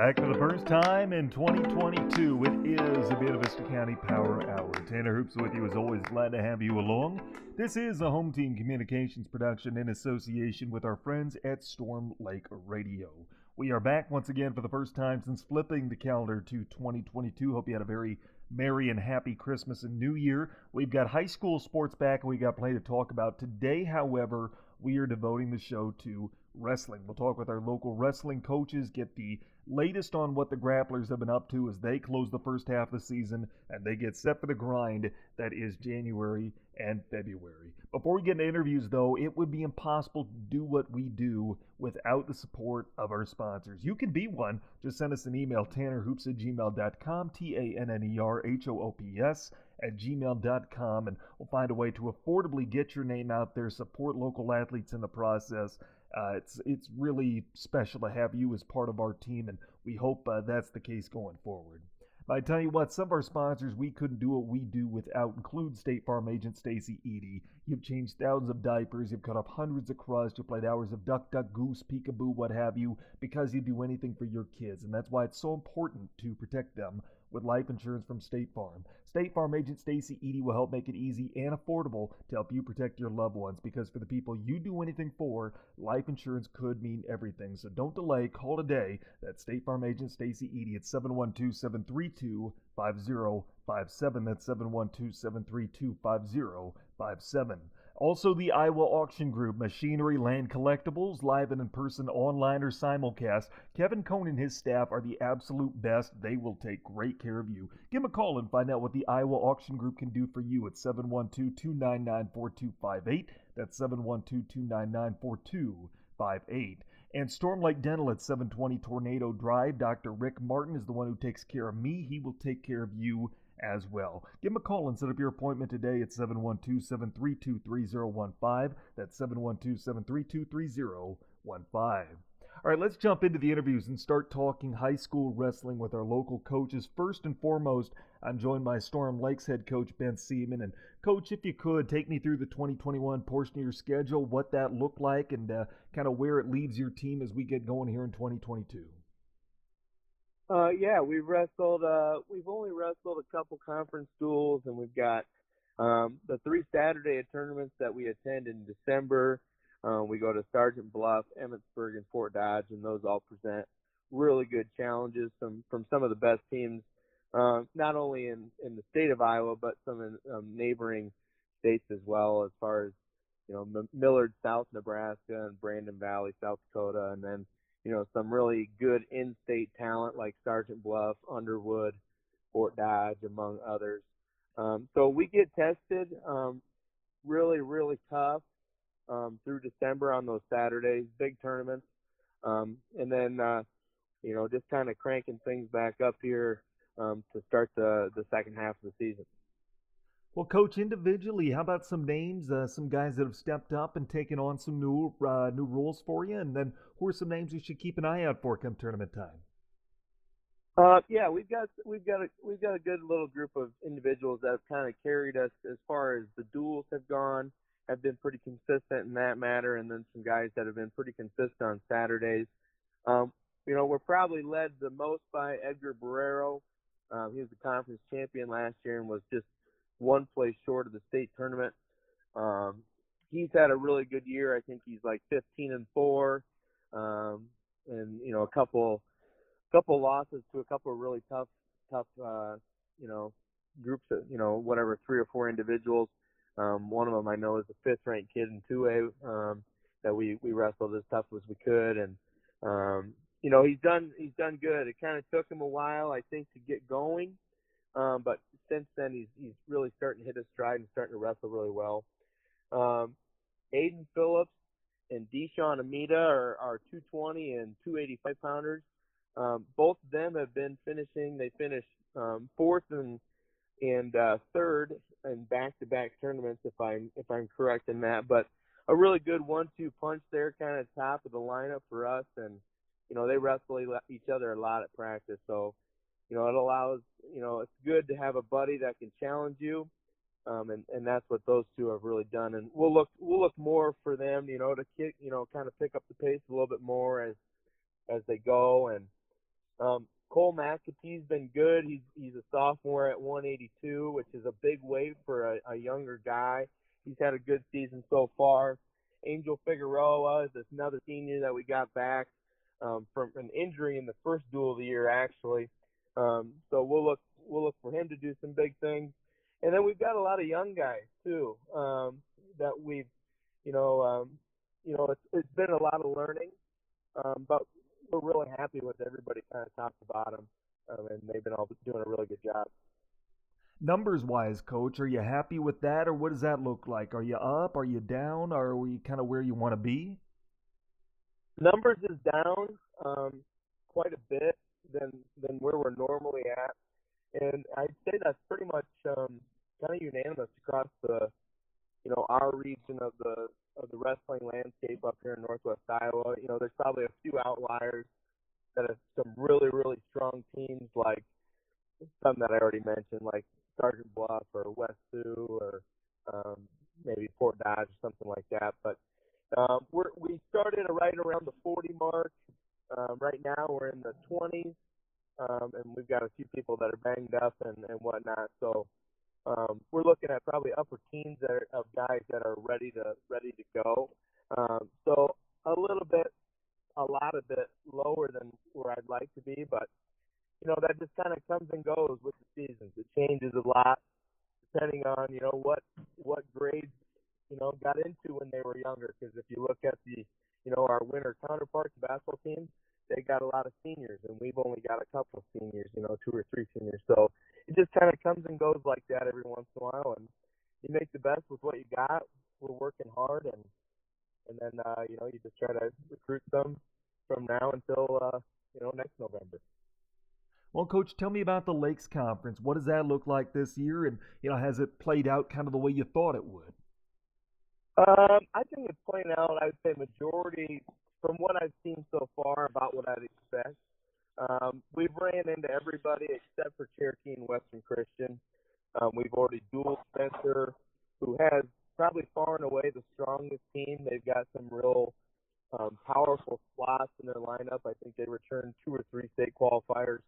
Back for the first time in 2022, it is the Buena Vista County Power Hour. Tanner Hoops with you as always, glad to have you along. This is a Home Team Communications production in association with our friends at Storm Lake Radio. We are back once again for the first time since flipping the calendar to 2022. Hope you had a very merry and happy Christmas and New Year. We've got high school sports back and we got plenty to talk about. Today, however, we are devoting the show to wrestling. We'll talk with our local wrestling coaches, get the latest on what the grapplers have been up to as they close the first half of the season and they get set for the grind that is January and February. Before we get into interviews, though, it would be impossible to do what we do without the support of our sponsors. You can be one. Just send us an email, tannerhoops at gmail.com, T A N N E R H O O P S at gmail.com, and we'll find a way to affordably get your name out there, support local athletes in the process, uh, it's it's really special to have you as part of our team, and we hope uh, that's the case going forward. But I tell you what, some of our sponsors we couldn't do what we do without. Include State Farm agent Stacy Eady. You've changed thousands of diapers, you've cut off hundreds of crusts, you've played hours of duck, duck, goose, peekaboo, what have you, because you do anything for your kids, and that's why it's so important to protect them with life insurance from State Farm. State Farm agent Stacy Eady will help make it easy and affordable to help you protect your loved ones because for the people you do anything for, life insurance could mean everything. So don't delay, call today. That's State Farm agent Stacy Eady at 712-732-5057. That's 712-732-5057. Also, the Iowa Auction Group, Machinery, Land Collectibles, live and in person, online or simulcast. Kevin Cohn and his staff are the absolute best. They will take great care of you. Give them a call and find out what the Iowa Auction Group can do for you at 712 299 4258. That's 712 299 4258. And Storm Lake Dental at 720 Tornado Drive. Dr. Rick Martin is the one who takes care of me. He will take care of you as well. Give them a call and set up your appointment today at 712 732 3015. That's 712 732 3015. All right, let's jump into the interviews and start talking high school wrestling with our local coaches. First and foremost, I'm joined by Storm Lakes head coach Ben Seaman. And, coach, if you could, take me through the 2021 portion of your schedule, what that looked like, and uh, kind of where it leaves your team as we get going here in 2022. Uh, yeah, we've wrestled. Uh, we've only wrestled a couple conference duels, and we've got um, the three Saturday tournaments that we attend in December. Um, we go to Sergeant Bluff, Emmetsburg, and Fort Dodge, and those all present really good challenges from from some of the best teams, uh, not only in in the state of Iowa, but some in um, neighboring states as well, as far as you know, M- Millard, South Nebraska, and Brandon Valley, South Dakota, and then you know some really good in-state talent like Sergeant Bluff, Underwood, Fort Dodge, among others. Um, so we get tested um, really, really tough um, through December on those Saturdays, big tournaments, um, and then uh, you know just kind of cranking things back up here um, to start the the second half of the season. Well, coach, individually, how about some names, uh, some guys that have stepped up and taken on some new uh, new roles for you, and then who are some names we should keep an eye out for come tournament time? Uh, yeah, we've got we've got a we've got a good little group of individuals that have kind of carried us as far as the duels have gone have been pretty consistent in that matter, and then some guys that have been pretty consistent on Saturdays. Um, you know, we're probably led the most by Edgar Barrero. Um, he was the conference champion last year and was just one place short of the state tournament. Um, he's had a really good year. I think he's like 15 and four, um, and you know a couple, couple losses to a couple of really tough, tough, uh, you know, groups of you know whatever three or four individuals. Um, one of them I know is a fifth ranked kid in 2A um, that we we wrestled as tough as we could, and um, you know he's done he's done good. It kind of took him a while, I think, to get going, um, but since then he's he's really starting to hit his stride and starting to wrestle really well. Um, Aiden Phillips and Deshaun Amita are, are 220 and 285 pounders. Um, both of them have been finishing. They finished um, fourth and and uh, third in back-to-back tournaments, if I'm if I'm correct in that. But a really good one-two punch there, kind of top of the lineup for us, and you know they wrestle each other a lot at practice. So you know it allows you know it's good to have a buddy that can challenge you. Um, and, and that's what those two have really done. And we'll look we'll look more for them, you know, to kick, you know, kind of pick up the pace a little bit more as as they go. And Um, Cole McAtee's been good. He's he's a sophomore at 182, which is a big weight for a, a younger guy. He's had a good season so far. Angel Figueroa is another senior that we got back um, from an injury in the first duel of the year, actually. Um, so we'll look we'll look for him to do some big things. And then we've got a lot of young guys too um, that we've, you know, um, you know, it's, it's been a lot of learning, um, but we're really happy with everybody kind of top to bottom, um, and they've been all doing a really good job. Numbers wise, coach, are you happy with that, or what does that look like? Are you up? Are you down? Or are we kind of where you want to be? Numbers is down um, quite a bit than than where we're normally at, and I'd say that's pretty much um, kind of unanimous across the you know our region of the of the wrestling landscape up here in Northwest Iowa. You know, there's probably a few outliers that have some really really strong teams like some that I already mentioned, like Sergeant Bluff or West Sioux or um, maybe Fort Dodge or something like that. But um, we're, we started right around the 40 mark. Um, right now we're in the 20s, um, and we've got a few people that are banged up and, and whatnot. So um, we're looking at probably upper teens that are, of guys that are ready to ready to go. Um, so a little bit, a lot of bit lower than where I'd like to be, but you know that just kind of comes and goes with the seasons. It changes a lot depending on you know what grades you know got into when they were younger. Because if you look at the you know our winter counterparts basketball teams, they got a lot of seniors, and we've only got a couple of seniors. You know, two or three seniors. So it just kind of comes and goes like that every once in a while, and you make the best with what you got. We're working hard, and and then uh, you know you just try to recruit them from now until uh, you know next November. Well, Coach, tell me about the Lakes Conference. What does that look like this year? And, you know, has it played out kind of the way you thought it would? Um, I think it's playing out, I would say, majority from what I've seen so far about what I'd expect. Um, we've ran into everybody except for Cherokee and Western Christian. Um, we've already dual Spencer, who has probably far and away the strongest team. They've got some real um, powerful slots in their lineup. I think they returned two or three state qualifiers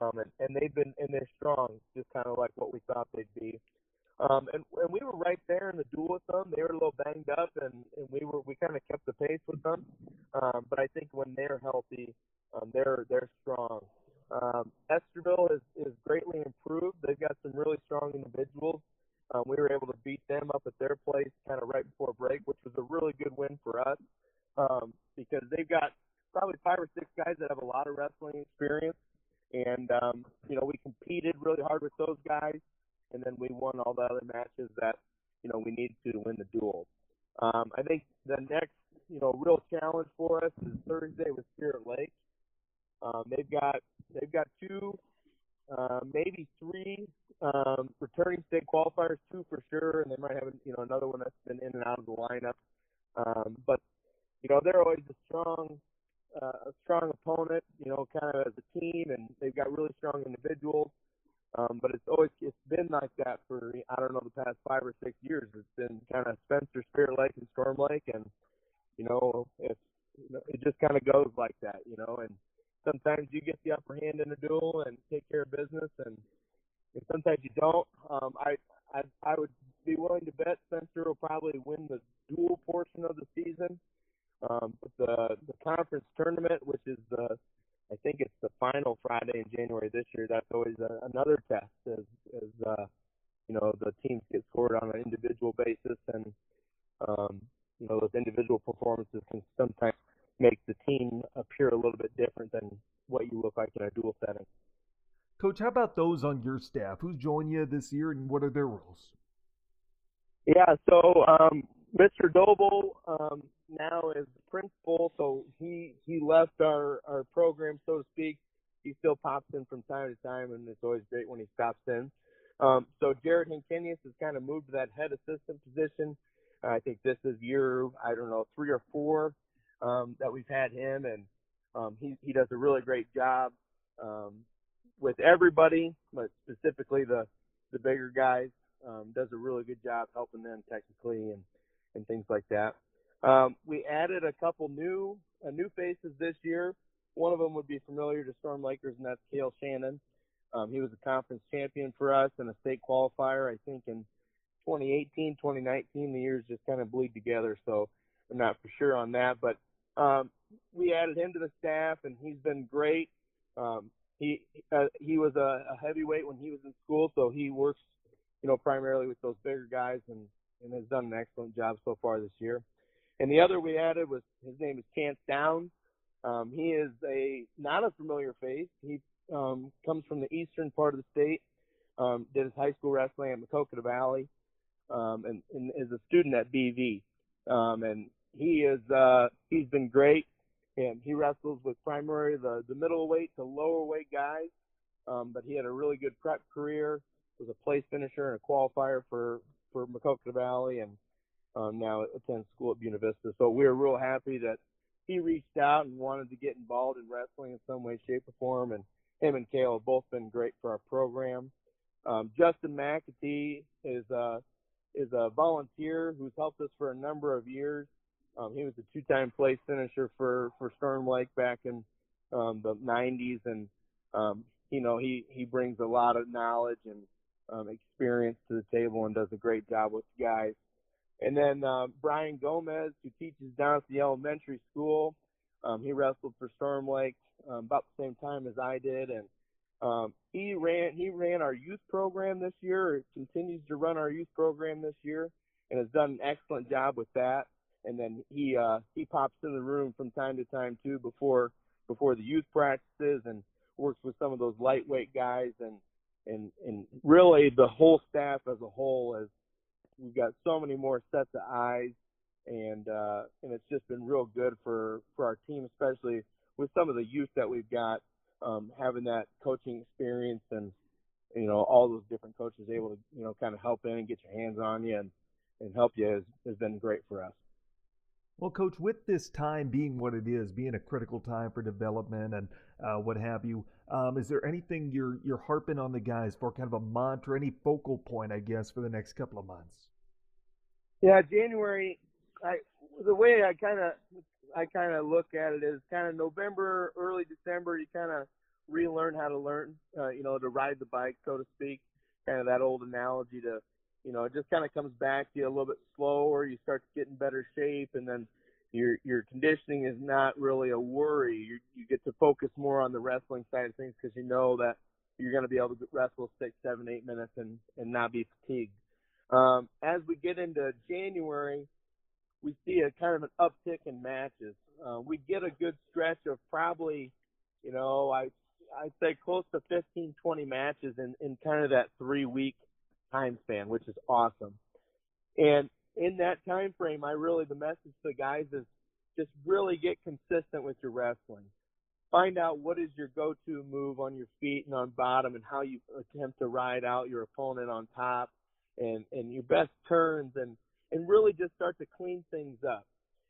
um, and, and they've been and they're strong, just kind of like what we thought they'd be. Um, and, and we were right there in the duel with them. They were a little banged up, and, and we were we kind of kept the pace with them. Um, but I think when they're healthy, um, they're they're strong. Um, Estherville is is greatly improved. They've got some really strong individuals. Um, we were able to beat them up at their place kind of right before break, which was a really good win for us um, because they've got probably five or six guys that have a lot of wrestling experience and um, you know we competed really hard with those guys, and then we won all the other matches that you know we needed to, win the duel. Um, I think the next you know real challenge for us is Thursday with Spirit Lake. Um, they've got they've got two, uh, maybe three um, returning state qualifiers, two for sure, and they might have you know another one that's been in and out of the lineup. Um, but you know they're always a strong uh, a strong opponent, you know, kind of as a team, and they've got really strong individuals. Um, but it's always it's been like that for I don't know the past five or six years. It's been kind of Spencer, Spirit Lake, and Storm Lake, and you know it's you know, it just kind of goes like that, you know. And sometimes you get the upper hand in a duel and take care of business, and, and sometimes you don't. Um, I I I would be willing to bet Spencer will probably win the duel portion of the season. Um, the the conference tournament, which is the I think it's the final Friday in January this year. That's always a, another test as as uh, you know the teams get scored on an individual basis, and um, you know those individual performances can sometimes make the team appear a little bit different than what you look like in a dual setting. Coach, how about those on your staff? Who's joined you this year, and what are their roles? Yeah, so um, Mr. Doble um, now is the principal, so he he left our our program, so to speak. He still pops in from time to time, and it's always great when he stops in. Um, so Jared Hinkinius has kind of moved to that head assistant position. I think this is year I don't know three or four um, that we've had him, and um, he he does a really great job um, with everybody, but specifically the the bigger guys. Um, does a really good job helping them technically and and things like that. Um, we added a couple new uh, new faces this year. one of them would be familiar to Storm Lakers, and that's Kale Shannon. Um, he was a conference champion for us and a state qualifier, I think, in 2018, 2019. The years just kind of bleed together, so I'm not for sure on that. But um, we added him to the staff, and he's been great. Um, he uh, he was a, a heavyweight when he was in school, so he works, you know, primarily with those bigger guys, and and has done an excellent job so far this year. And the other we added was his name is Chance Downs. Um, he is a not a familiar face. He um, comes from the eastern part of the state. Um, did his high school wrestling at Maquoketa Valley, um, and, and is a student at BV. Um, and he is uh, he's been great. And he wrestles with primarily the the middleweight to lower weight guys. Um, but he had a really good prep career. Was a place finisher and a qualifier for for Maquoketa Valley, and um, now attends school at Buena Vista. So we are real happy that he reached out and wanted to get involved in wrestling in some way, shape, or form. And him and Kale have both been great for our program. Um, Justin McAtee is a is a volunteer who's helped us for a number of years. Um, he was a two-time place finisher for for Storm Lake back in um, the 90s, and um, you know he he brings a lot of knowledge and um, experience to the table and does a great job with the guys. And then uh, Brian Gomez, who teaches down at the elementary school, um, he wrestled for Storm Lake um, about the same time as I did, and um, he ran he ran our youth program this year. Continues to run our youth program this year, and has done an excellent job with that. And then he uh, he pops in the room from time to time too before before the youth practices and works with some of those lightweight guys and and and really the whole staff as a whole has we've got so many more sets of eyes, and uh, and it's just been real good for for our team, especially with some of the youth that we've got, um, having that coaching experience and you know all those different coaches able to you know kind of help in and get your hands on you and and help you has, has been great for us. Well, Coach, with this time being what it is, being a critical time for development and uh, what have you, um, is there anything you're you're harping on the guys for, kind of a mantra, any focal point, I guess, for the next couple of months? Yeah, January. I the way I kind of I kind of look at it is kind of November, early December. You kind of relearn how to learn, uh, you know, to ride the bike, so to speak. Kind of that old analogy to, you know, it just kind of comes back to you a little bit slower. You start to get in better shape, and then your your conditioning is not really a worry. You you get to focus more on the wrestling side of things because you know that you're going to be able to wrestle six, seven, eight minutes and and not be fatigued. Um, as we get into January, we see a kind of an uptick in matches. Uh, we get a good stretch of probably, you know, I I'd say close to 15, 20 matches in, in kind of that three week time span, which is awesome. And in that time frame, I really the message to the guys is just really get consistent with your wrestling. Find out what is your go-to move on your feet and on bottom, and how you attempt to ride out your opponent on top and and your best turns and and really just start to clean things up.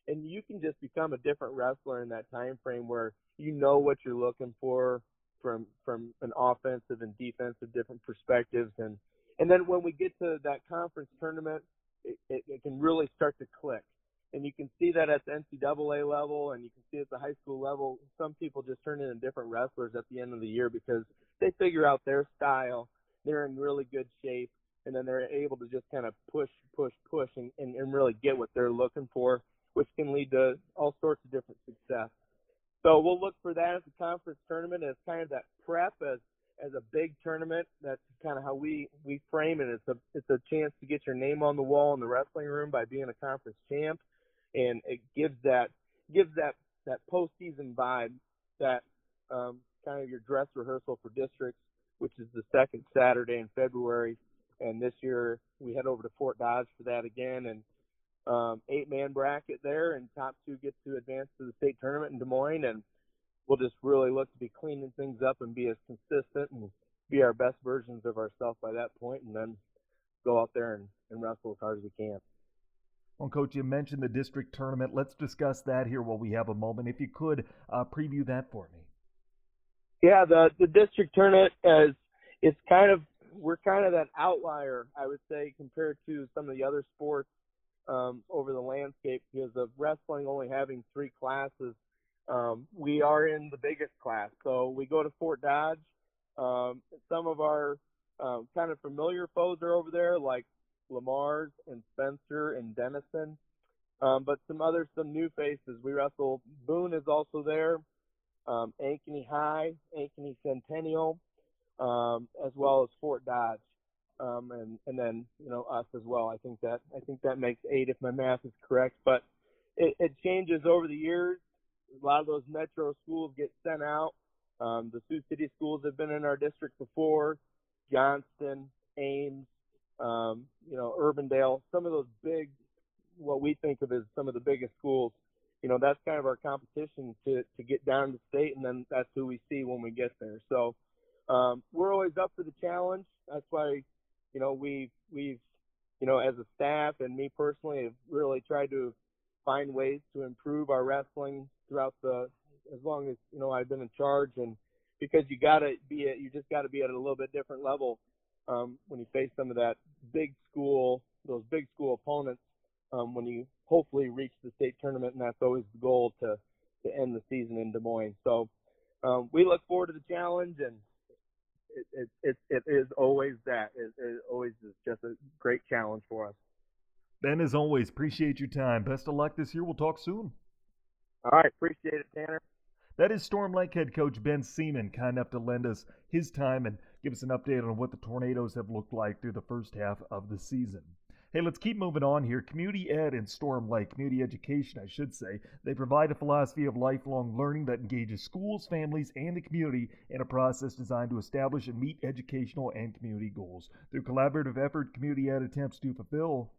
And you can just become a different wrestler in that time frame where you know what you're looking for from from an offensive and defensive different perspectives and and then when we get to that conference tournament it, it, it can really start to click and you can see that at the NCAA level and you can see at the high school level some people just turn into different wrestlers at the end of the year because they figure out their style they're in really good shape and then they're able to just kind of push, push, push, and, and, and really get what they're looking for, which can lead to all sorts of different success. So we'll look for that as a conference tournament as kind of that prep as as a big tournament. That's kind of how we we frame it. It's a it's a chance to get your name on the wall in the wrestling room by being a conference champ, and it gives that gives that that postseason vibe that um, kind of your dress rehearsal for districts, which is the second Saturday in February and this year we head over to Fort Dodge for that again and um, eight man bracket there and top two get to advance to the state tournament in Des Moines and we'll just really look to be cleaning things up and be as consistent and be our best versions of ourselves by that point and then go out there and, and wrestle as hard as we can. Well, Coach, you mentioned the district tournament. Let's discuss that here while we have a moment. If you could uh, preview that for me. Yeah, the the district tournament is it's kind of we're kind of that outlier, I would say, compared to some of the other sports um, over the landscape because of wrestling only having three classes. Um, we are in the biggest class. So we go to Fort Dodge. Um, some of our um, kind of familiar foes are over there, like LeMars and Spencer and Denison. Um, but some other, some new faces. We wrestle. Boone is also there. Um, Ankeny High, Ankeny Centennial, um, as well as Fort Dodge, um, and and then you know us as well. I think that I think that makes eight if my math is correct. But it, it changes over the years. A lot of those metro schools get sent out. Um, the Sioux City schools have been in our district before. Johnston, Ames, um, you know, Urbandale, some of those big what we think of as some of the biggest schools. You know, that's kind of our competition to to get down to state, and then that's who we see when we get there. So um, we're always up for the challenge. That's why, you know, we've we've you know as a staff and me personally have really tried to find ways to improve our wrestling throughout the as long as you know I've been in charge and because you gotta be at you just gotta be at a little bit different level um, when you face some of that big school those big school opponents um, when you hopefully reach the state tournament, and that's always the goal to to end the season in Des Moines. So um, we look forward to the challenge, and it it it, it is always that. It, it always is just a great challenge for us. Ben, as always, appreciate your time. Best of luck this year. We'll talk soon. All right, appreciate it, Tanner. That is Storm Lake head coach Ben Seaman, kind enough to lend us his time and give us an update on what the Tornadoes have looked like through the first half of the season. Hey, let's keep moving on here. Community Ed and Storm Lake, community education, I should say, they provide a philosophy of lifelong learning that engages schools, families, and the community in a process designed to establish and meet educational and community goals. Through collaborative effort, Community Ed attempts to fulfill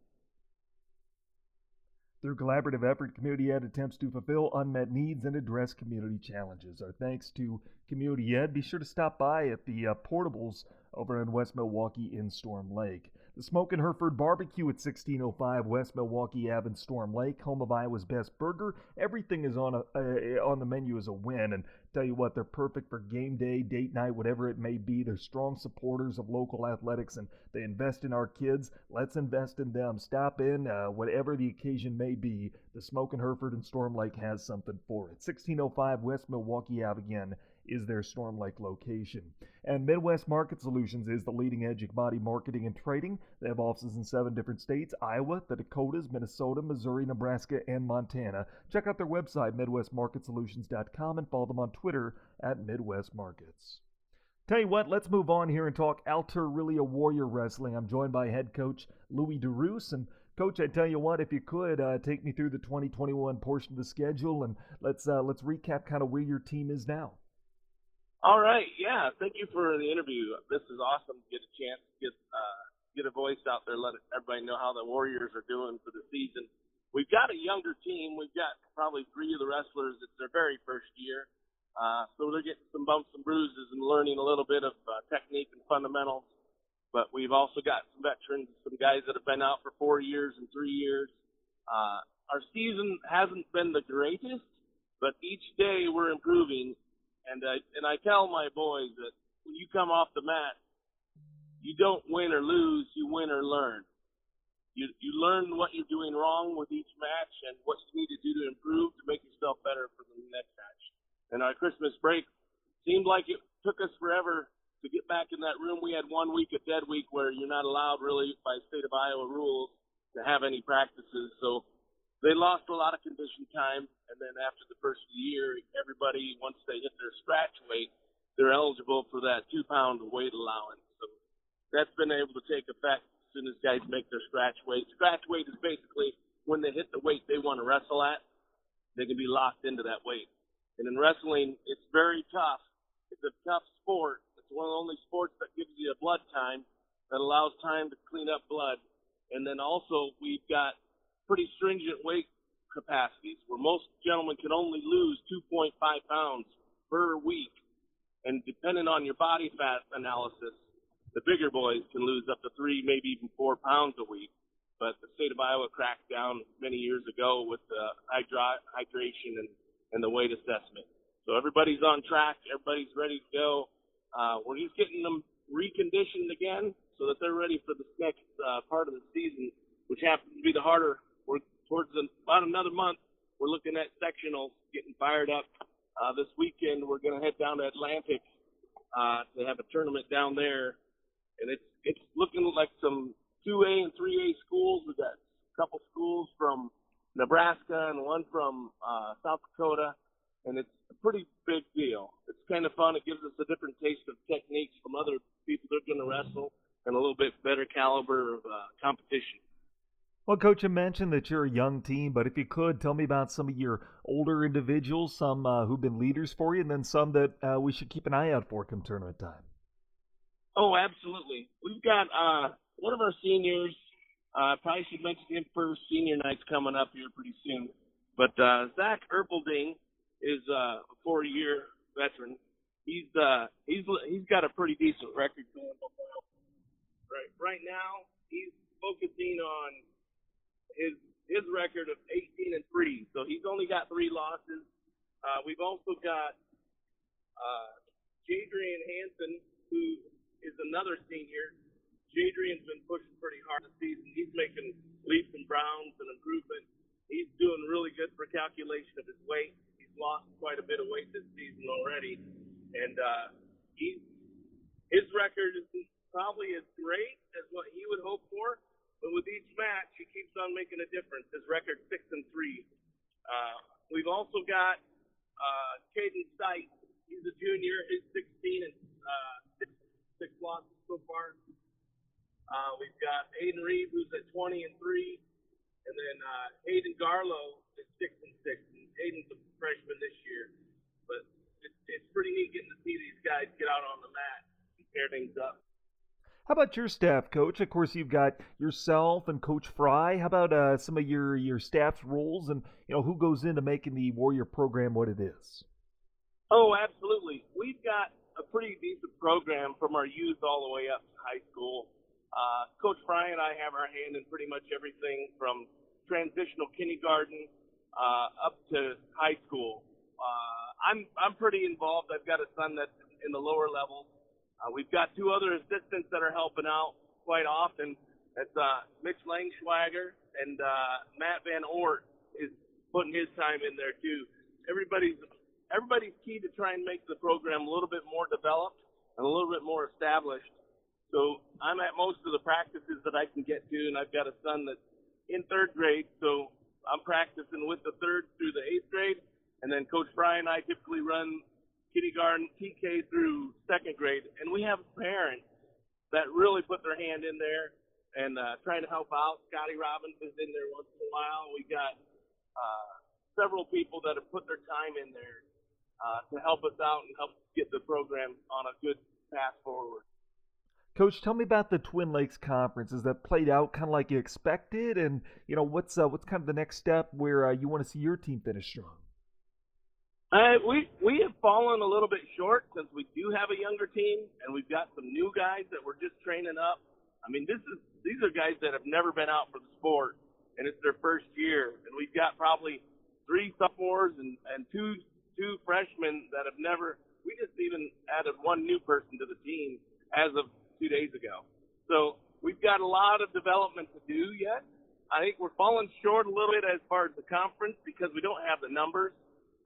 through collaborative effort, Community Ed attempts to fulfill unmet needs and address community challenges. Our thanks to Community Ed. Be sure to stop by at the uh, portables over in West Milwaukee in Storm Lake. The Smokin' Hereford Barbecue at 1605 West Milwaukee Ave in Storm Lake, home of Iowa's best burger. Everything is on a uh, on the menu is a win, and tell you what, they're perfect for game day, date night, whatever it may be. They're strong supporters of local athletics, and they invest in our kids. Let's invest in them. Stop in, uh, whatever the occasion may be. The Smoke Smokin' Hereford and Storm Lake has something for it. 1605 West Milwaukee Ave again is their Storm Lake location. And Midwest Market Solutions is the leading edge of body marketing and trading. They have offices in seven different states Iowa, the Dakotas, Minnesota, Missouri, Nebraska, and Montana. Check out their website, MidwestMarketSolutions.com, and follow them on Twitter at Midwest Markets. Tell you what, let's move on here and talk Alta-Aurelia Warrior Wrestling. I'm joined by head coach Louis DeRoos. And, Coach, I tell you what, if you could uh, take me through the 2021 portion of the schedule and let's uh, let's recap kind of where your team is now. All right, yeah. Thank you for the interview. This is awesome to get a chance to get uh, get a voice out there, let everybody know how the Warriors are doing for the season. We've got a younger team. We've got probably three of the wrestlers. It's their very first year, uh, so they're getting some bumps and bruises and learning a little bit of uh, technique and fundamentals. But we've also got some veterans, some guys that have been out for four years and three years. Uh, our season hasn't been the greatest, but each day we're improving and I and I tell my boys that when you come off the mat, you don't win or lose, you win or learn. You you learn what you're doing wrong with each match and what you need to do to improve to make yourself better for the next match. And our Christmas break seemed like it took us forever to get back in that room. We had one week of dead week where you're not allowed really by state of Iowa rules to have any practices. So they lost a lot of condition time, and then after the first year, everybody once they hit their scratch weight, they're eligible for that two pound weight allowance. So that's been able to take effect as soon as guys make their scratch weight. Scratch weight is basically when they hit the weight they want to wrestle at, they can be locked into that weight. And in wrestling, it's very tough. It's a tough sport. It's one of the only sports that gives you a blood time that allows time to clean up blood. And then also we've got pretty stringent weight capacities where most gentlemen can only lose 2.5 pounds per week. And depending on your body fat analysis, the bigger boys can lose up to three, maybe even four pounds a week. But the state of Iowa cracked down many years ago with the hydra- hydration and, and the weight assessment. So everybody's on track. Everybody's ready to go. Uh, we're just getting them reconditioned again so that they're ready for the next uh, part of the season, which happens to be the harder towards the, about another month. We're looking at sectionals, getting fired up. Uh, this weekend we're going to head down to Atlantic uh, to have a tournament down there, and it's it's looking like some 2A and 3A schools. We've got a couple schools from Nebraska and one from uh, South Dakota, and it's a pretty big deal. It's kind of fun. It gives us a different taste of techniques from other people that are going to wrestle and a little bit better caliber of uh, competition. Well, Coach, you mentioned that you're a young team, but if you could tell me about some of your older individuals, some uh, who've been leaders for you, and then some that uh, we should keep an eye out for come tournament time. Oh, absolutely. We've got uh, one of our seniors. I uh, probably should mention him first. Senior night's coming up here pretty soon. But uh, Zach Erpelding is uh, a four-year veteran. He's he's he's got a pretty decent record going. Right, right now he's focusing on his his record of 18 and three. So he's only got three losses. Uh, we've also got uh, Jadrian Hanson, who is another senior. Jadrian's been pushing pretty hard this season. He's making leaps and bounds and improvement. He's doing really good for calculation of his weight. He's lost quite a bit of weight this season already, and uh, he's his record is probably as great as what he would hope for but with each match, he keeps on making a difference. His record six and three. Uh, we've also got uh, Caden Sight. He's a junior. He's 16 and uh, six, six losses so far. Uh, we've got Aiden Reed, who's at 20 and three, and then uh, Hayden Garlow is six and six. And Hayden's a freshman this year, but it's, it's pretty neat getting to see these guys get out on the mat and tear things up. How about your staff, Coach? Of course, you've got yourself and Coach Fry. How about uh, some of your your staff's roles and you know who goes into making the Warrior program what it is? Oh, absolutely. We've got a pretty decent program from our youth all the way up to high school. Uh, Coach Fry and I have our hand in pretty much everything from transitional kindergarten uh, up to high school. Uh, I'm I'm pretty involved. I've got a son that's in the lower levels uh, we've got two other assistants that are helping out quite often. That's uh, Mitch Langschwager and uh, Matt Van Ort is putting his time in there too. Everybody's everybody's key to try and make the program a little bit more developed and a little bit more established. So I'm at most of the practices that I can get to, and I've got a son that's in third grade, so I'm practicing with the third through the eighth grade, and then Coach Brian and I typically run kindergarten, TK through second grade, and we have parents that really put their hand in there and uh, trying to help out. Scotty Robbins is in there once in a while. We got uh, several people that have put their time in there uh, to help us out and help get the program on a good path forward. Coach, tell me about the Twin Lakes Conference. Is that played out kind of like you expected? And you know, what's uh, what's kind of the next step where uh, you want to see your team finish strong? Uh, we we have fallen a little bit short since we do have a younger team and we've got some new guys that we're just training up. I mean, this is these are guys that have never been out for the sport and it's their first year, and we've got probably three sophomores and and two two freshmen that have never. We just even added one new person to the team as of two days ago. So we've got a lot of development to do yet. I think we're falling short a little bit as far as the conference because we don't have the numbers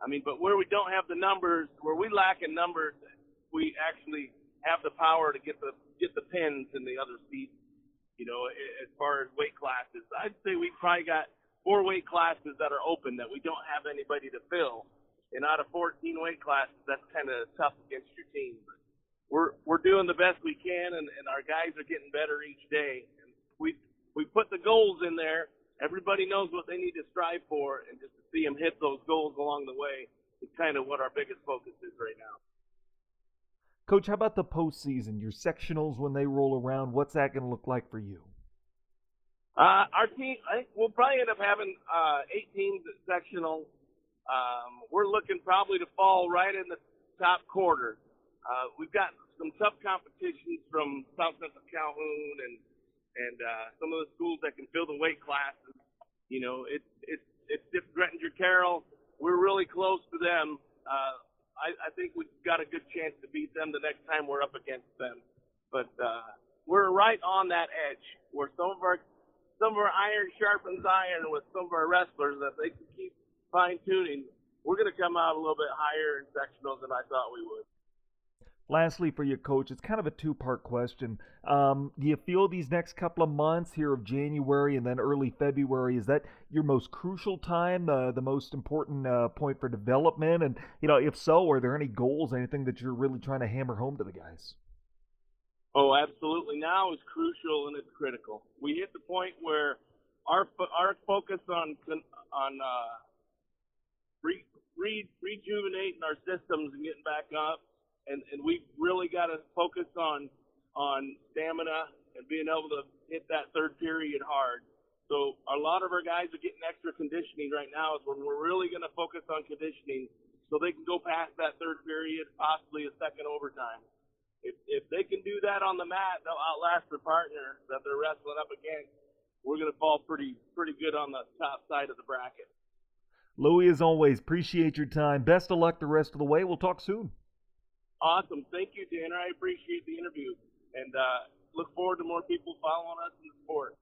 I mean, but where we don't have the numbers, where we lack in numbers, we actually have the power to get the get the pins in the other seats. You know, as far as weight classes, I'd say we probably got four weight classes that are open that we don't have anybody to fill. And out of 14 weight classes, that's kind of tough against your team. But we're we're doing the best we can, and, and our guys are getting better each day. And we we put the goals in there everybody knows what they need to strive for, and just see them hit those goals along the way is kind of what our biggest focus is right now. Coach, how about the postseason? Your sectionals when they roll around, what's that going to look like for you? Uh, our team, I think we'll probably end up having uh, eight teams at sectional. Um, we're looking probably to fall right in the top quarter. Uh, we've got some tough competitions from South Central Calhoun and and uh, some of the schools that can fill the weight classes. You know, it's it's it's Diff Grettinger Carroll. We're really close to them. Uh, I, I think we've got a good chance to beat them the next time we're up against them. But uh, we're right on that edge where some of our some of our iron sharpens iron with some of our wrestlers that they can keep fine tuning. we're going to come out a little bit higher in sectionals than I thought we would. Lastly, for you, coach, it's kind of a two-part question. Um, do you feel these next couple of months here of January and then early February is that your most crucial time, uh, the most important uh, point for development? And you know, if so, are there any goals, anything that you're really trying to hammer home to the guys? Oh, absolutely. Now is crucial and it's critical. We hit the point where our our focus on on uh, re, re, rejuvenating our systems and getting back up and and we've really got to focus on on stamina and being able to hit that third period hard. So a lot of our guys are getting extra conditioning right now. Is when we're really going to focus on conditioning, so they can go past that third period, possibly a second overtime. If if they can do that on the mat, they'll outlast their partner that they're wrestling up against. We're going to fall pretty pretty good on the top side of the bracket. Louis, as always, appreciate your time. Best of luck the rest of the way. We'll talk soon. Awesome. Thank you, Tanner. I appreciate the interview and uh, look forward to more people following us in the sport.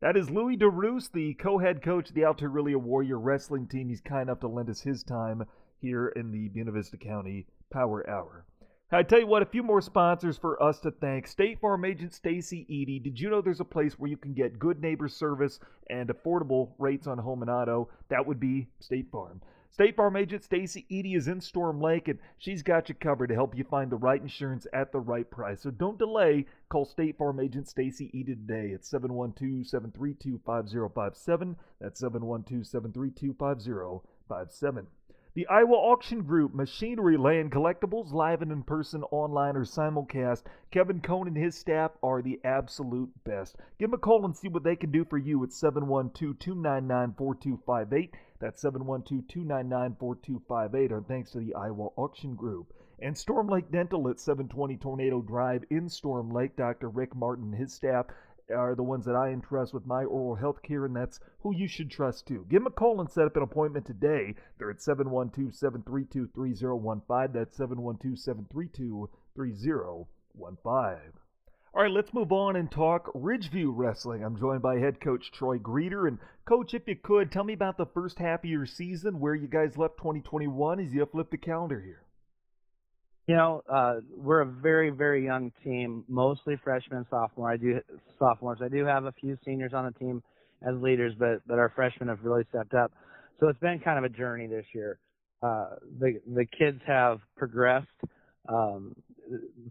That is Louis DeRoos, the co-head coach of the Alta-Aurelia Warrior Wrestling team. He's kind enough to lend us his time here in the Buena Vista County Power Hour. I tell you what, a few more sponsors for us to thank. State Farm agent Stacy Eady. Did you know there's a place where you can get good neighbor service and affordable rates on home and auto? That would be State Farm. State Farm agent Stacy Eady is in Storm Lake and she's got you covered to help you find the right insurance at the right price. So don't delay. Call State Farm agent Stacy Eady today at 712-732-5057. That's 712-732-5057. The Iowa Auction Group, Machinery, Land, Collectibles, live and in person, online, or simulcast. Kevin Cohn and his staff are the absolute best. Give them a call and see what they can do for you at 712 299 4258. That's 712 299 4258, or thanks to the Iowa Auction Group. And Storm Lake Dental at 720 Tornado Drive in Storm Lake. Dr. Rick Martin and his staff are the ones that I entrust with my oral health care, and that's who you should trust too. Give them a call and set up an appointment today. They're at 712 732 3015. That's 712 732 3015. All right, let's move on and talk Ridgeview Wrestling. I'm joined by head coach Troy Greeter. And, coach, if you could, tell me about the first half of your season, where you guys left 2021 as you flip the calendar here. You know, uh, we're a very, very young team, mostly freshmen sophomore. I do sophomores. I do have a few seniors on the team as leaders, but but our freshmen have really stepped up. So it's been kind of a journey this year. Uh, the the kids have progressed. Um,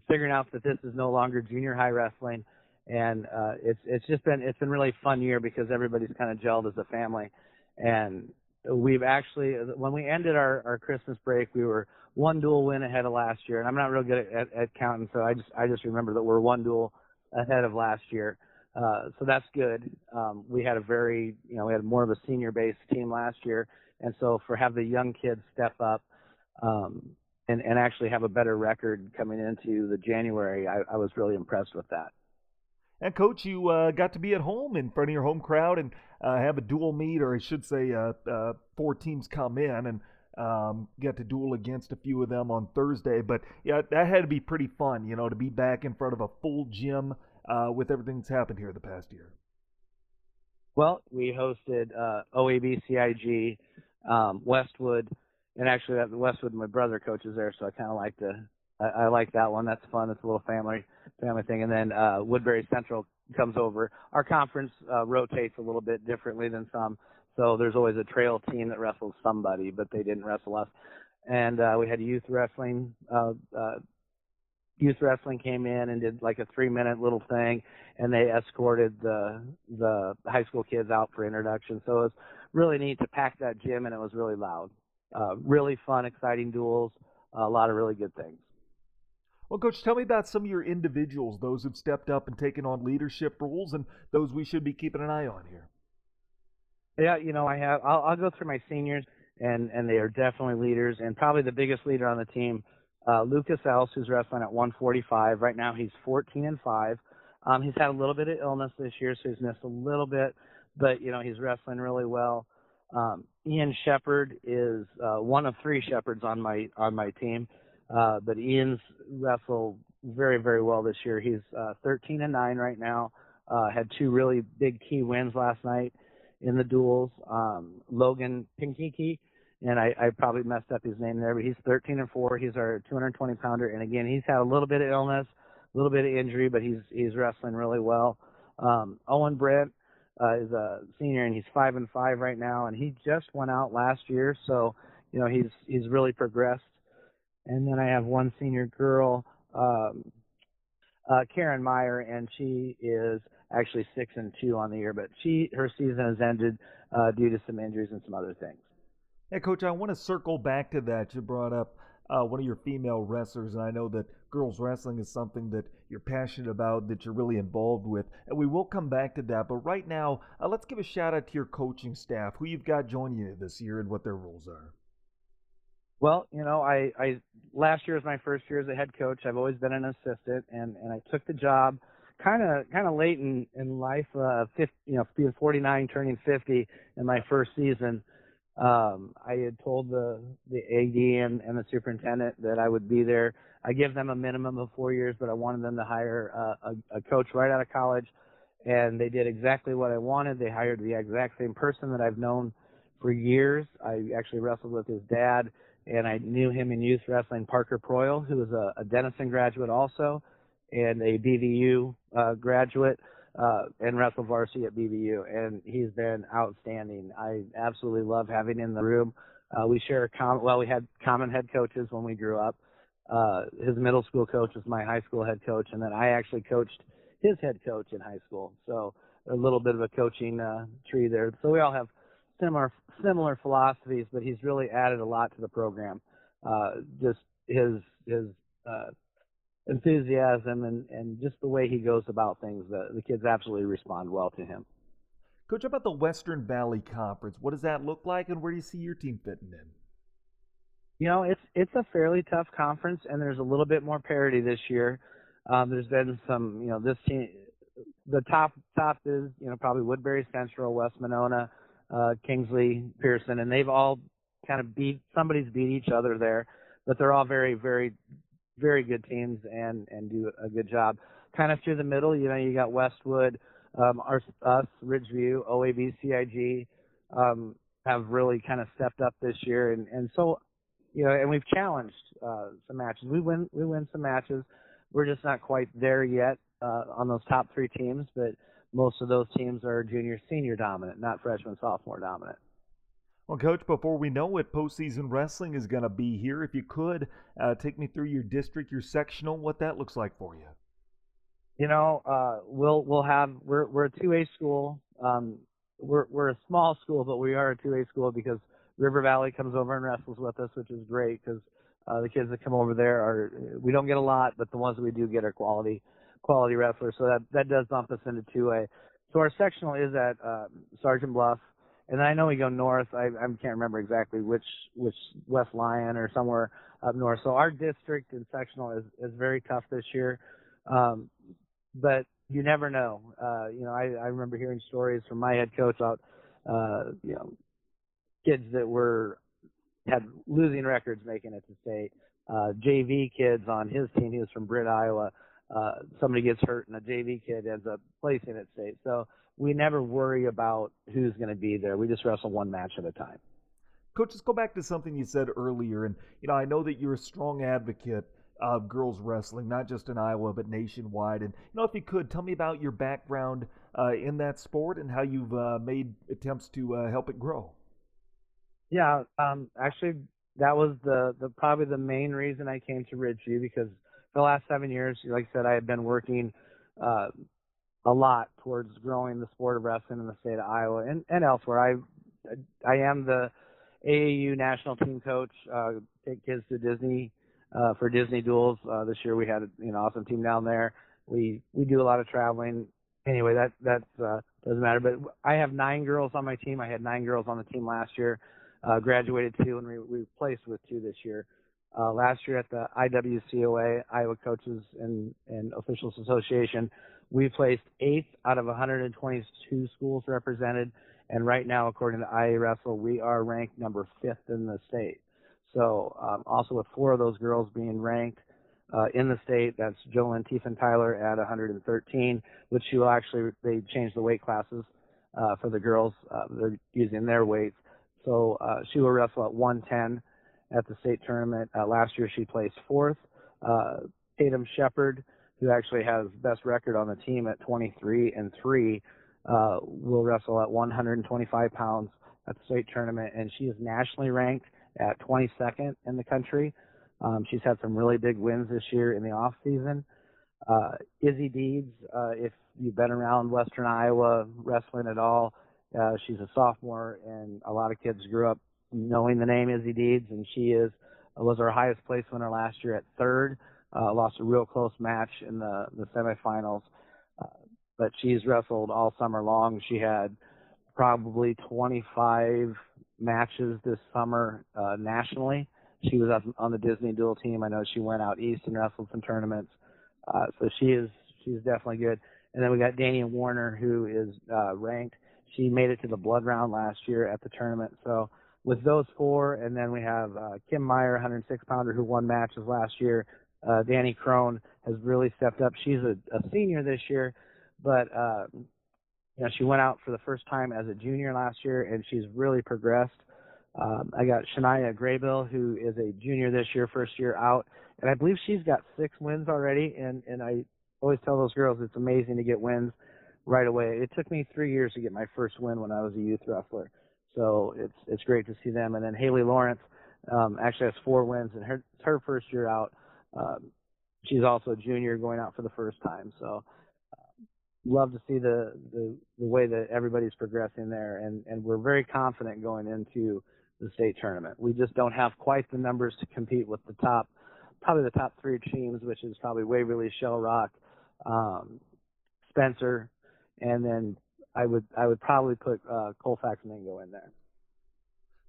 figuring out that this is no longer junior high wrestling, and uh, it's it's just been it's been really fun year because everybody's kind of gelled as a family, and we've actually when we ended our our Christmas break we were one dual win ahead of last year, and I'm not real good at, at, at counting, so I just I just remember that we're one dual ahead of last year. Uh, so that's good. Um, we had a very, you know, we had more of a senior-based team last year, and so for have the young kids step up, um, and, and actually have a better record coming into the January. I, I was really impressed with that. And coach, you uh, got to be at home in front of your home crowd and uh, have a dual meet, or I should say, uh, uh four teams come in and um, get to duel against a few of them on Thursday. But yeah, that had to be pretty fun, you know, to be back in front of a full gym uh, with everything that's happened here the past year. Well, we hosted uh, OAB CIG, um, Westwood, and actually that Westwood, my brother coaches there, so I kind of like to I, I like that one. That's fun. It's a little family family thing. And then uh, Woodbury Central comes over. Our conference uh, rotates a little bit differently than some, so there's always a trail team that wrestles somebody, but they didn't wrestle us. And uh, we had youth wrestling. Uh, uh, youth wrestling came in and did like a three minute little thing, and they escorted the the high school kids out for introduction. So it was really neat to pack that gym, and it was really loud uh, really fun, exciting duels, a lot of really good things. Well, Coach, tell me about some of your individuals, those who've stepped up and taken on leadership roles, and those we should be keeping an eye on here. Yeah, you know, I have. I'll, I'll go through my seniors, and and they are definitely leaders, and probably the biggest leader on the team, uh, Lucas Else, who's wrestling at 145 right now. He's 14 and five. Um, he's had a little bit of illness this year, so he's missed a little bit, but you know he's wrestling really well. Um, Ian Shepard is uh, one of three Shepards on my on my team, uh, but Ian's wrestled very very well this year. He's uh, 13 and nine right now. Uh, had two really big key wins last night in the duels. Um, Logan Pinkiki and I, I probably messed up his name there, but he's 13 and four. He's our 220 pounder, and again, he's had a little bit of illness, a little bit of injury, but he's he's wrestling really well. Um, Owen Brent uh, is a senior, and he's five and five right now, and he just went out last year, so you know he's he's really progressed. And then I have one senior girl, um, uh, Karen Meyer, and she is actually six and two on the year, but she her season has ended uh, due to some injuries and some other things. Hey, Coach, I want to circle back to that. You brought up uh, one of your female wrestlers, and I know that girls wrestling is something that you're passionate about, that you're really involved with, and we will come back to that. But right now, uh, let's give a shout out to your coaching staff, who you've got joining you this year, and what their roles are. Well, you know, I, I last year was my first year as a head coach. I've always been an assistant, and and I took the job kind of kind of late in in life, uh, 50, you know, being 49, turning 50 in my first season um, I had told the the AD and, and the superintendent that I would be there. I give them a minimum of four years, but I wanted them to hire uh, a, a coach right out of college, and they did exactly what I wanted. They hired the exact same person that I've known for years. I actually wrestled with his dad, and I knew him in youth wrestling. Parker Proyle, who was a, a Denison graduate also, and a BVU uh, graduate uh, and wrestled varsity at BVU, and he's been outstanding. I absolutely love having him in the room. Uh, we share a common, well, we had common head coaches when we grew up. Uh, his middle school coach was my high school head coach, and then I actually coached his head coach in high school. So a little bit of a coaching uh, tree there. So we all have similar similar philosophies, but he's really added a lot to the program. Uh, just his his uh, enthusiasm and, and just the way he goes about things, the, the kids absolutely respond well to him. Coach, about the Western Valley Conference? What does that look like, and where do you see your team fitting in? You know, it's it's a fairly tough conference, and there's a little bit more parity this year. Um, there's been some, you know, this team, the top top is, you know, probably Woodbury Central, West Monona, uh, Kingsley, Pierson, and they've all kind of beat somebody's beat each other there, but they're all very very very good teams and and do a good job. Kind of through the middle, you know, you got Westwood, um, our, us, Ridgeview, OAB, CIG, um, have really kind of stepped up this year, and and so, you know, and we've challenged uh, some matches. We win we win some matches. We're just not quite there yet uh, on those top three teams, but most of those teams are junior senior dominant, not freshman sophomore dominant. Well, Coach, before we know it, postseason wrestling is going to be here. If you could uh, take me through your district, your sectional, what that looks like for you. You know, uh, we'll we'll have we're we're a two A school. Um, we're we're a small school, but we are a two A school because River Valley comes over and wrestles with us, which is great because uh, the kids that come over there are we don't get a lot, but the ones that we do get are quality quality wrestlers. So that that does bump us into two A. So our sectional is at uh, Sergeant Bluff and I know we go north. I, I can't remember exactly which which West Lyon or somewhere up north. So our district and sectional is is very tough this year, um, but you never know. Uh, you know, I, I remember hearing stories from my head coach about uh, you know kids that were had losing records making it to state. Uh, JV kids on his team. He was from Britt, Iowa. Uh, somebody gets hurt and a JV kid ends up placing at state. So we never worry about who's going to be there. We just wrestle one match at a time. Coach, let's go back to something you said earlier. And, you know, I know that you're a strong advocate of girls wrestling, not just in Iowa, but nationwide. And, you know, if you could, tell me about your background uh, in that sport and how you've uh, made attempts to uh, help it grow. Yeah, um, actually, that was the, the probably the main reason I came to Ridgeview because the last seven years, like I said, I had been working uh, a lot towards growing the sport of wrestling in the state of Iowa and, and elsewhere. I I am the AAU national team coach. Uh, take kids to Disney uh, for Disney duels. Uh, this year we had you know awesome team down there. We we do a lot of traveling. Anyway, that that uh, doesn't matter. But I have nine girls on my team. I had nine girls on the team last year. Uh, graduated two, and we we placed with two this year. Uh, last year at the IWCOA, Iowa Coaches and, and Officials Association, we placed eighth out of 122 schools represented, and right now, according to IA Wrestle, we are ranked number fifth in the state. So, um, also with four of those girls being ranked uh, in the state, that's Jolyn Tiefenthaler at 113, which she will actually they changed the weight classes uh, for the girls. Uh, they're using their weights. So uh, she will wrestle at 110 at the state tournament. Uh, last year she placed fourth. Uh, Tatum Shepard, who actually has best record on the team at 23 and three, uh, will wrestle at 125 pounds at the state tournament, and she is nationally ranked at 22nd in the country. Um, she's had some really big wins this year in the off season. Uh, Izzy Deeds, uh, if you've been around Western Iowa wrestling at all, uh, she's a sophomore, and a lot of kids grew up knowing the name Izzy Deeds, and she is was our highest place winner last year at third. Uh, lost a real close match in the the semifinals, uh, but she's wrestled all summer long. She had probably 25 matches this summer uh, nationally. She was on the Disney dual team. I know she went out east and wrestled some tournaments. Uh, so she is she's definitely good. And then we got Danian Warner, who is uh, ranked. She made it to the blood round last year at the tournament. So with those four, and then we have uh, Kim Meyer, 106 pounder, who won matches last year. Uh, Danny Crone has really stepped up. She's a, a senior this year, but uh, you know she went out for the first time as a junior last year, and she's really progressed. Um, I got Shania Graybill, who is a junior this year, first year out, and I believe she's got six wins already. And and I always tell those girls it's amazing to get wins right away. It took me three years to get my first win when I was a youth wrestler, so it's it's great to see them. And then Haley Lawrence um, actually has four wins, and her her first year out. Um, she's also a junior going out for the first time, so uh, love to see the, the the way that everybody's progressing there, and and we're very confident going into the state tournament. We just don't have quite the numbers to compete with the top, probably the top three teams, which is probably Waverly, Shell Rock, um, Spencer, and then I would I would probably put uh, Colfax Mingo in there.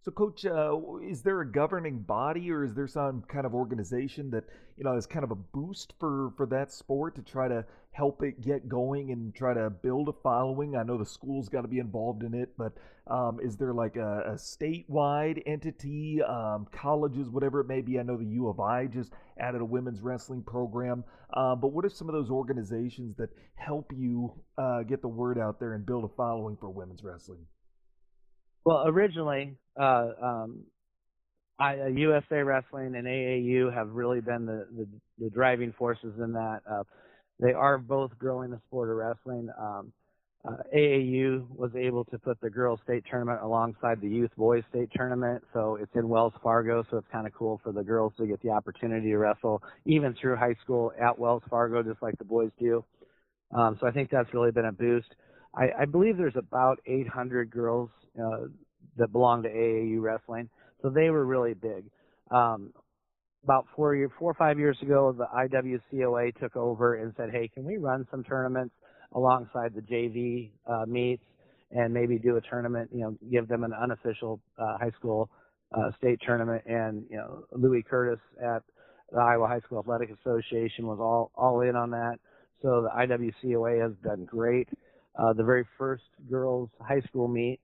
So, Coach, uh, is there a governing body, or is there some kind of organization that you know is kind of a boost for for that sport to try to help it get going and try to build a following? I know the school's got to be involved in it, but um, is there like a, a statewide entity, um, colleges, whatever it may be? I know the U of I just added a women's wrestling program, uh, but what are some of those organizations that help you uh, get the word out there and build a following for women's wrestling? Well, originally, uh, um, I, USA uh, Wrestling and AAU have really been the, the, the driving forces in that. Uh, they are both growing the sport of wrestling. Um, uh, AAU was able to put the girls' state tournament alongside the youth boys' state tournament, so it's in Wells Fargo, so it's kind of cool for the girls to get the opportunity to wrestle even through high school at Wells Fargo, just like the boys do. Um, so I think that's really been a boost. I, I believe there's about 800 girls uh, that belong to AAU wrestling, so they were really big. Um, about four year, four or five years ago, the IWCOA took over and said, "Hey, can we run some tournaments alongside the JV uh, meets and maybe do a tournament? You know, give them an unofficial uh, high school uh, state tournament." And you know, Lewie Curtis at the Iowa High School Athletic Association was all all in on that. So the IWCOA has done great. Uh, the very first girls high school meet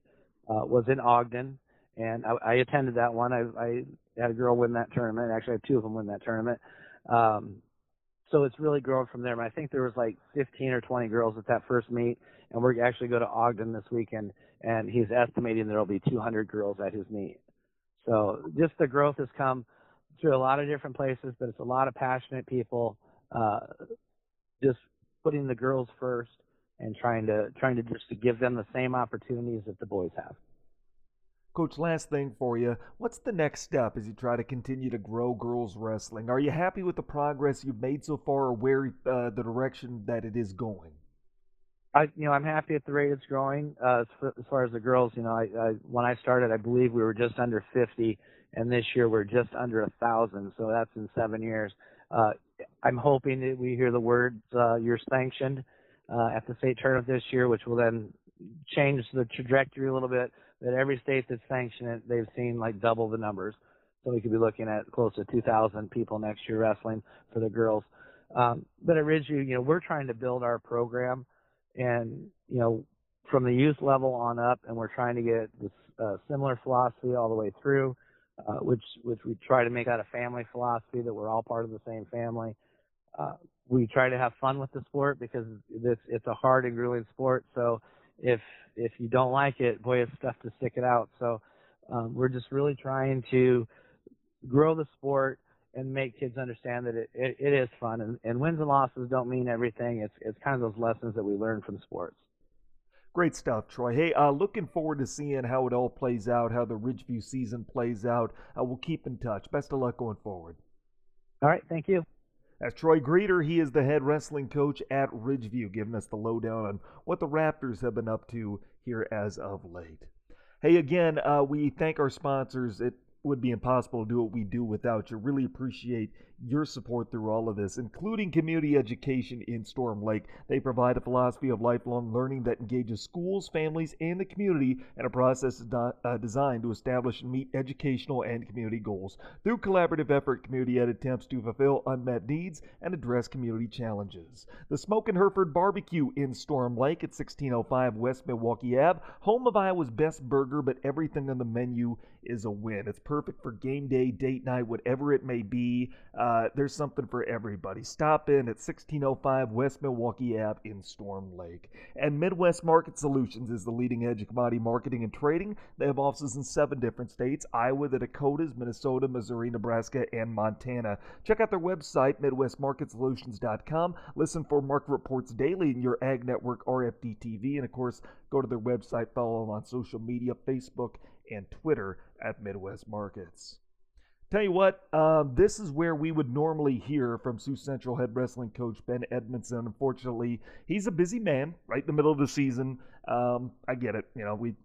uh, was in Ogden, and I, I attended that one. I, I had a girl win that tournament. Actually, I had two of them win that tournament. Um, so it's really grown from there. I think there was like 15 or 20 girls at that first meet, and we're actually go to Ogden this weekend, and he's estimating there'll be 200 girls at his meet. So just the growth has come through a lot of different places, but it's a lot of passionate people, uh, just putting the girls first and trying to trying to just to give them the same opportunities that the boys have. Coach, last thing for you. What's the next step as you try to continue to grow girls wrestling? Are you happy with the progress you've made so far, or where uh, the direction that it is going? I, you know, I'm happy at the rate it's growing. Uh, as far as the girls, you know, I, I, when I started, I believe we were just under 50, and this year we're just under a thousand. So that's in seven years. Uh, I'm hoping that we hear the words uh, "you're sanctioned" uh, at the state tournament this year, which will then change the trajectory a little bit that every state that's sanctioned it, they've seen like double the numbers. So we could be looking at close to 2,000 people next year wrestling for the girls. Um, but at Ridgeview, you know, we're trying to build our program, and you know, from the youth level on up, and we're trying to get this uh, similar philosophy all the way through, uh, which which we try to make out a family philosophy that we're all part of the same family. Uh, we try to have fun with the sport because it's it's a hard and grueling sport. So if if you don't like it, boy, it's tough to stick it out. So Um, we're just really trying to grow the sport and make kids understand that it, it, it is fun and, and wins and losses don't mean everything. It's it's kind of those lessons that we learn from sports. Great stuff, Troy. Hey, uh, looking forward to seeing how it all plays out, how the Ridgeview season plays out. Uh, we'll keep in touch. Best of luck going forward. All right, thank you. As Troy Greeter, he is the head wrestling coach at Ridgeview, giving us the lowdown on what the Raptors have been up to here as of late. Hey, again, uh, we thank our sponsors. It would be impossible to do what we do without you. Really appreciate your support through all of this, including community education in Storm Lake. They provide a philosophy of lifelong learning that engages schools, families, and the community in a process uh, designed to establish and meet educational and community goals. Through collaborative effort, Community Ed attempts to fulfill unmet needs and address community challenges. The Smoke and Hereford Barbecue in Storm Lake at 1605 West Milwaukee Ave, home of Iowa's best burger, but everything on the menu is a win. It's perfect for game day, date night, whatever it may be. Uh, there's something for everybody. Stop in at 1605 West Milwaukee Ave in Storm Lake. And Midwest Market Solutions is the leading edge of commodity marketing and trading. They have offices in seven different states Iowa, the Dakotas, Minnesota, Missouri, Nebraska, and Montana. Check out their website, MidwestMarketSolutions.com. Listen for market reports daily in your Ag Network RFD TV. And of course, go to their website, follow them on social media, Facebook, and Twitter at Midwest Markets. Tell you what, uh, this is where we would normally hear from Sioux Central head wrestling coach Ben Edmondson. Unfortunately, he's a busy man right in the middle of the season. Um, I get it. You know, we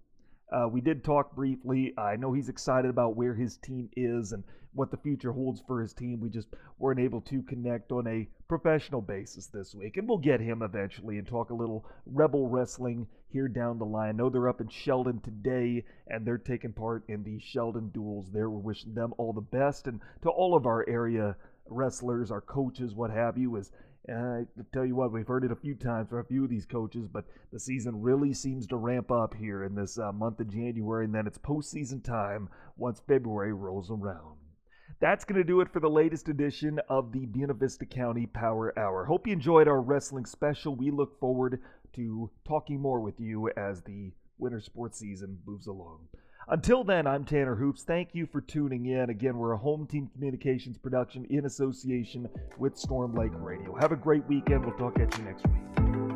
uh, we did talk briefly. I know he's excited about where his team is and what the future holds for his team. We just weren't able to connect on a professional basis this week, and we'll get him eventually and talk a little Rebel wrestling here down the line. I know they're up in Sheldon today, and they're taking part in the Sheldon duels there. We're wishing them all the best, and to all of our area wrestlers, our coaches, what have you, is I tell you what, we've heard it a few times from a few of these coaches, but the season really seems to ramp up here in this uh, month of January, and then it's postseason time once February rolls around. That's going to do it for the latest edition of the Buena Vista County Power Hour. Hope you enjoyed our wrestling special. We look forward to talking more with you as the winter sports season moves along. Until then, I'm Tanner Hoops. Thank you for tuning in. Again, we're a home team communications production in association with Storm Lake Radio. Have a great weekend. We'll talk at you next week.